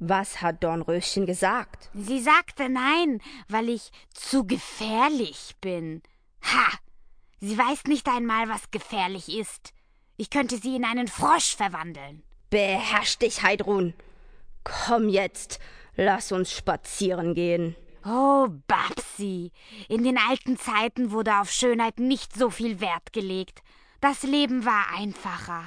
Was hat Dornröschen gesagt? Sie sagte nein, weil ich zu gefährlich bin. Ha! Sie weiß nicht einmal, was gefährlich ist. Ich könnte sie in einen Frosch verwandeln. Beherrsch dich, Heidrun. Komm jetzt, lass uns spazieren gehen. Oh, Babsi, in den alten Zeiten wurde auf Schönheit nicht so viel Wert gelegt. Das Leben war einfacher.